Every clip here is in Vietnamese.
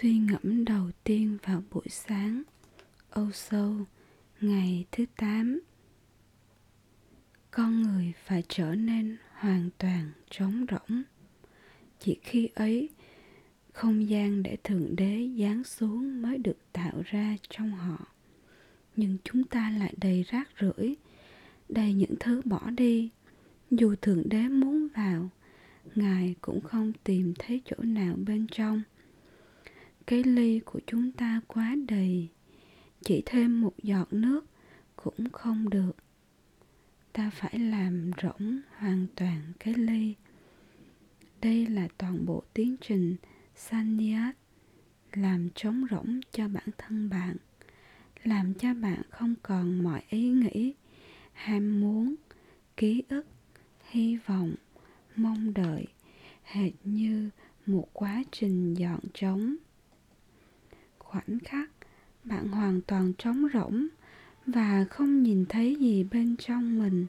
Suy ngẫm đầu tiên vào buổi sáng, Âu sâu, Ngày thứ 8 Con người phải trở nên hoàn toàn trống rỗng. Chỉ khi ấy, Không gian để Thượng Đế giáng xuống mới được tạo ra trong họ. Nhưng chúng ta lại đầy rác rưởi, Đầy những thứ bỏ đi. Dù Thượng Đế muốn vào, Ngài cũng không tìm thấy chỗ nào bên trong cái ly của chúng ta quá đầy. Chỉ thêm một giọt nước cũng không được. Ta phải làm rỗng hoàn toàn cái ly. Đây là toàn bộ tiến trình sanyat làm trống rỗng cho bản thân bạn, làm cho bạn không còn mọi ý nghĩ, ham muốn, ký ức, hy vọng, mong đợi. Hệt như một quá trình dọn trống khoảnh khắc, bạn hoàn toàn trống rỗng và không nhìn thấy gì bên trong mình.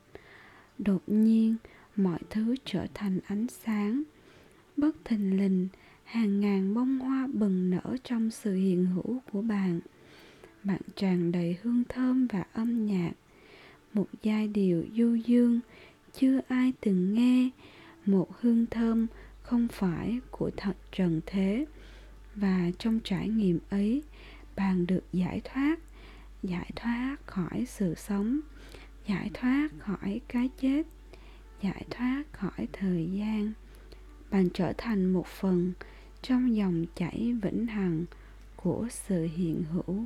Đột nhiên, mọi thứ trở thành ánh sáng, bất thình lình, hàng ngàn bông hoa bừng nở trong sự hiện hữu của bạn. Bạn tràn đầy hương thơm và âm nhạc, một giai điệu du dương chưa ai từng nghe, một hương thơm không phải của thật trần thế và trong trải nghiệm ấy, bạn được giải thoát giải thoát khỏi sự sống, giải thoát khỏi cái chết, giải thoát khỏi thời gian. Bạn trở thành một phần trong dòng chảy vĩnh hằng của sự hiện hữu.